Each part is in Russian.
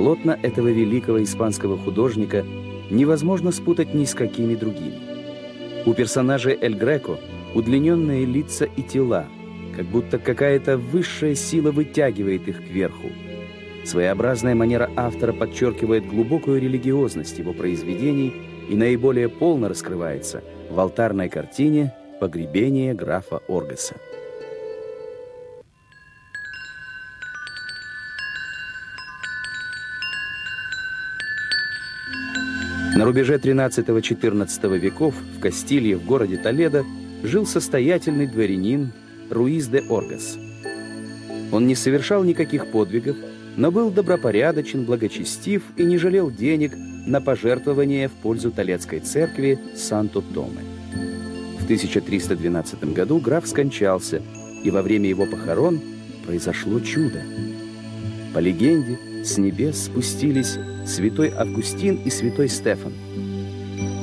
Полотна этого великого испанского художника невозможно спутать ни с какими другими. У персонажей Эль Греко удлиненные лица и тела, как будто какая-то высшая сила вытягивает их кверху. Своеобразная манера автора подчеркивает глубокую религиозность его произведений и наиболее полно раскрывается в алтарной картине «Погребение графа Оргаса». На рубеже 13-14 веков в Кастилье в городе Толедо жил состоятельный дворянин Руиз де Оргас. Он не совершал никаких подвигов, но был добропорядочен, благочестив и не жалел денег на пожертвования в пользу Толецкой церкви Санто-Томе. В 1312 году граф скончался, и во время его похорон произошло чудо. По легенде, с небес спустились святой Августин и святой Стефан.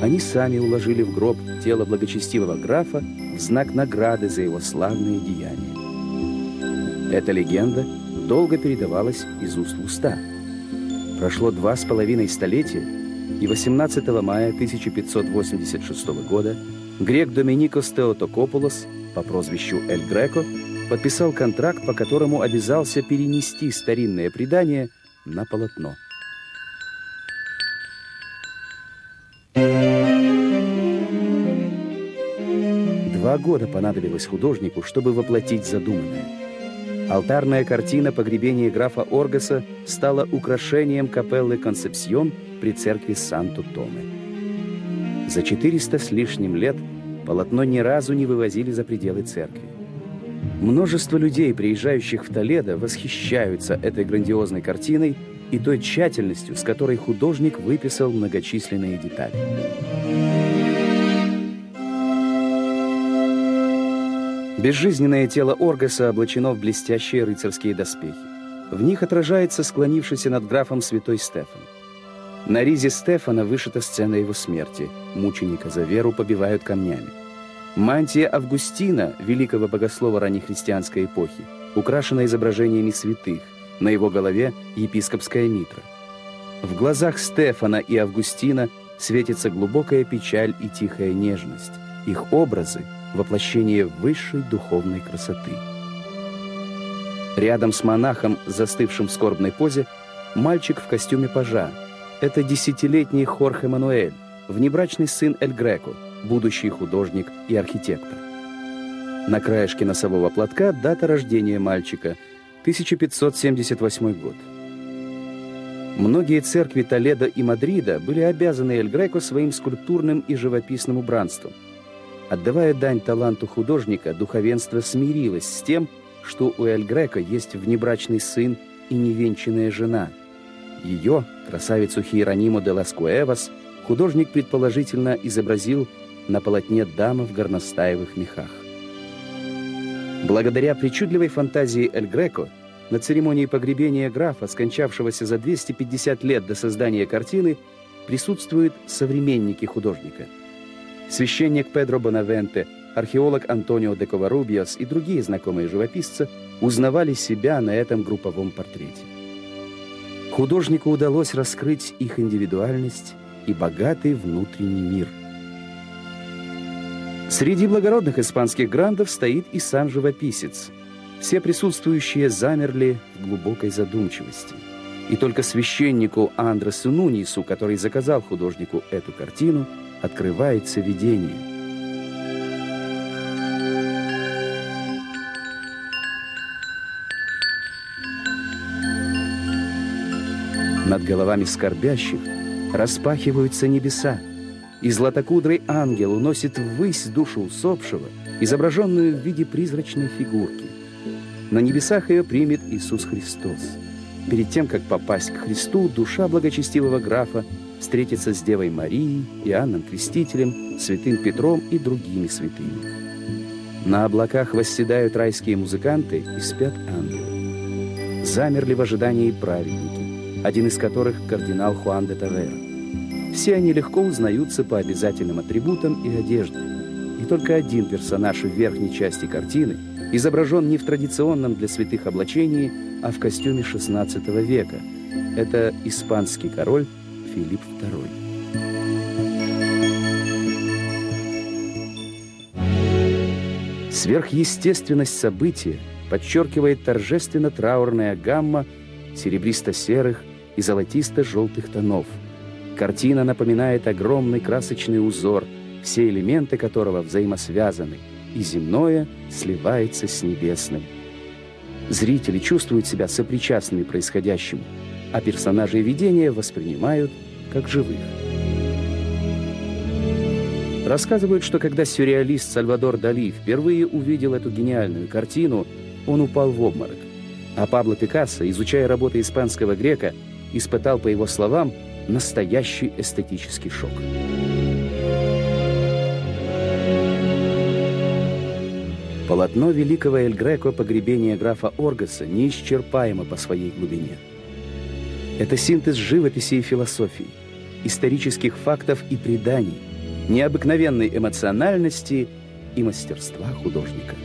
Они сами уложили в гроб тело благочестивого графа в знак награды за его славные деяния. Эта легенда долго передавалась из уст в уста. Прошло два с половиной столетия, и 18 мая 1586 года грек Доминикос Теотокополос по прозвищу Эль Греко подписал контракт, по которому обязался перенести старинное предание на полотно. Два года понадобилось художнику, чтобы воплотить задуманное. Алтарная картина погребения графа Оргаса стала украшением капеллы Концепсьон при церкви Санту-Томе. За 400 с лишним лет полотно ни разу не вывозили за пределы церкви. Множество людей, приезжающих в Толедо, восхищаются этой грандиозной картиной и той тщательностью, с которой художник выписал многочисленные детали. Безжизненное тело Оргаса облачено в блестящие рыцарские доспехи. В них отражается склонившийся над графом святой Стефан. На ризе Стефана вышита сцена его смерти. Мученика за веру побивают камнями. Мантия Августина, великого богослова раннехристианской эпохи, украшена изображениями святых. На его голове епископская митра. В глазах Стефана и Августина светится глубокая печаль и тихая нежность. Их образы — воплощение высшей духовной красоты. Рядом с монахом, застывшим в скорбной позе, мальчик в костюме пажа. Это десятилетний Хорхе Мануэль, внебрачный сын Эль Греко, будущий художник и архитектор. На краешке носового платка дата рождения мальчика – 1578 год. Многие церкви Толедо и Мадрида были обязаны Эль Греко своим скульптурным и живописным убранством – Отдавая дань таланту художника, духовенство смирилось с тем, что у Эль Грека есть внебрачный сын и невенчанная жена. Ее, красавицу Хиерониму де лас Куэвас, художник предположительно изобразил на полотне дама в горностаевых мехах. Благодаря причудливой фантазии Эль Греко на церемонии погребения графа, скончавшегося за 250 лет до создания картины, присутствуют современники художника – Священник Педро Бонавенте, археолог Антонио де Коварубиос и другие знакомые живописцы узнавали себя на этом групповом портрете. Художнику удалось раскрыть их индивидуальность и богатый внутренний мир. Среди благородных испанских грандов стоит и сам живописец. Все присутствующие замерли в глубокой задумчивости. И только священнику Андресу Нунису, который заказал художнику эту картину, открывается видение. Над головами скорбящих распахиваются небеса, и златокудрый ангел уносит ввысь душу усопшего, изображенную в виде призрачной фигурки. На небесах ее примет Иисус Христос. Перед тем, как попасть к Христу, душа благочестивого графа встретиться с Девой Марией, Иоанном Крестителем, Святым Петром и другими святыми. На облаках восседают райские музыканты и спят ангелы. Замерли в ожидании праведники, один из которых — кардинал Хуан де Тавера. Все они легко узнаются по обязательным атрибутам и одежде. И только один персонаж в верхней части картины изображен не в традиционном для святых облачении, а в костюме XVI века — Это испанский король Филипп II. Сверхъестественность события подчеркивает торжественно-траурная гамма серебристо-серых и золотисто-желтых тонов. Картина напоминает огромный красочный узор, все элементы которого взаимосвязаны, и земное сливается с небесным. Зрители чувствуют себя сопричастными происходящему, а персонажи видения воспринимают как живых. Рассказывают, что когда сюрреалист Сальвадор Дали впервые увидел эту гениальную картину, он упал в обморок. А Пабло Пикассо, изучая работы испанского грека, испытал, по его словам, настоящий эстетический шок. Полотно великого Эль Греко «Погребение графа Оргаса» неисчерпаемо по своей глубине. Это синтез живописи и философии, исторических фактов и преданий, необыкновенной эмоциональности и мастерства художника.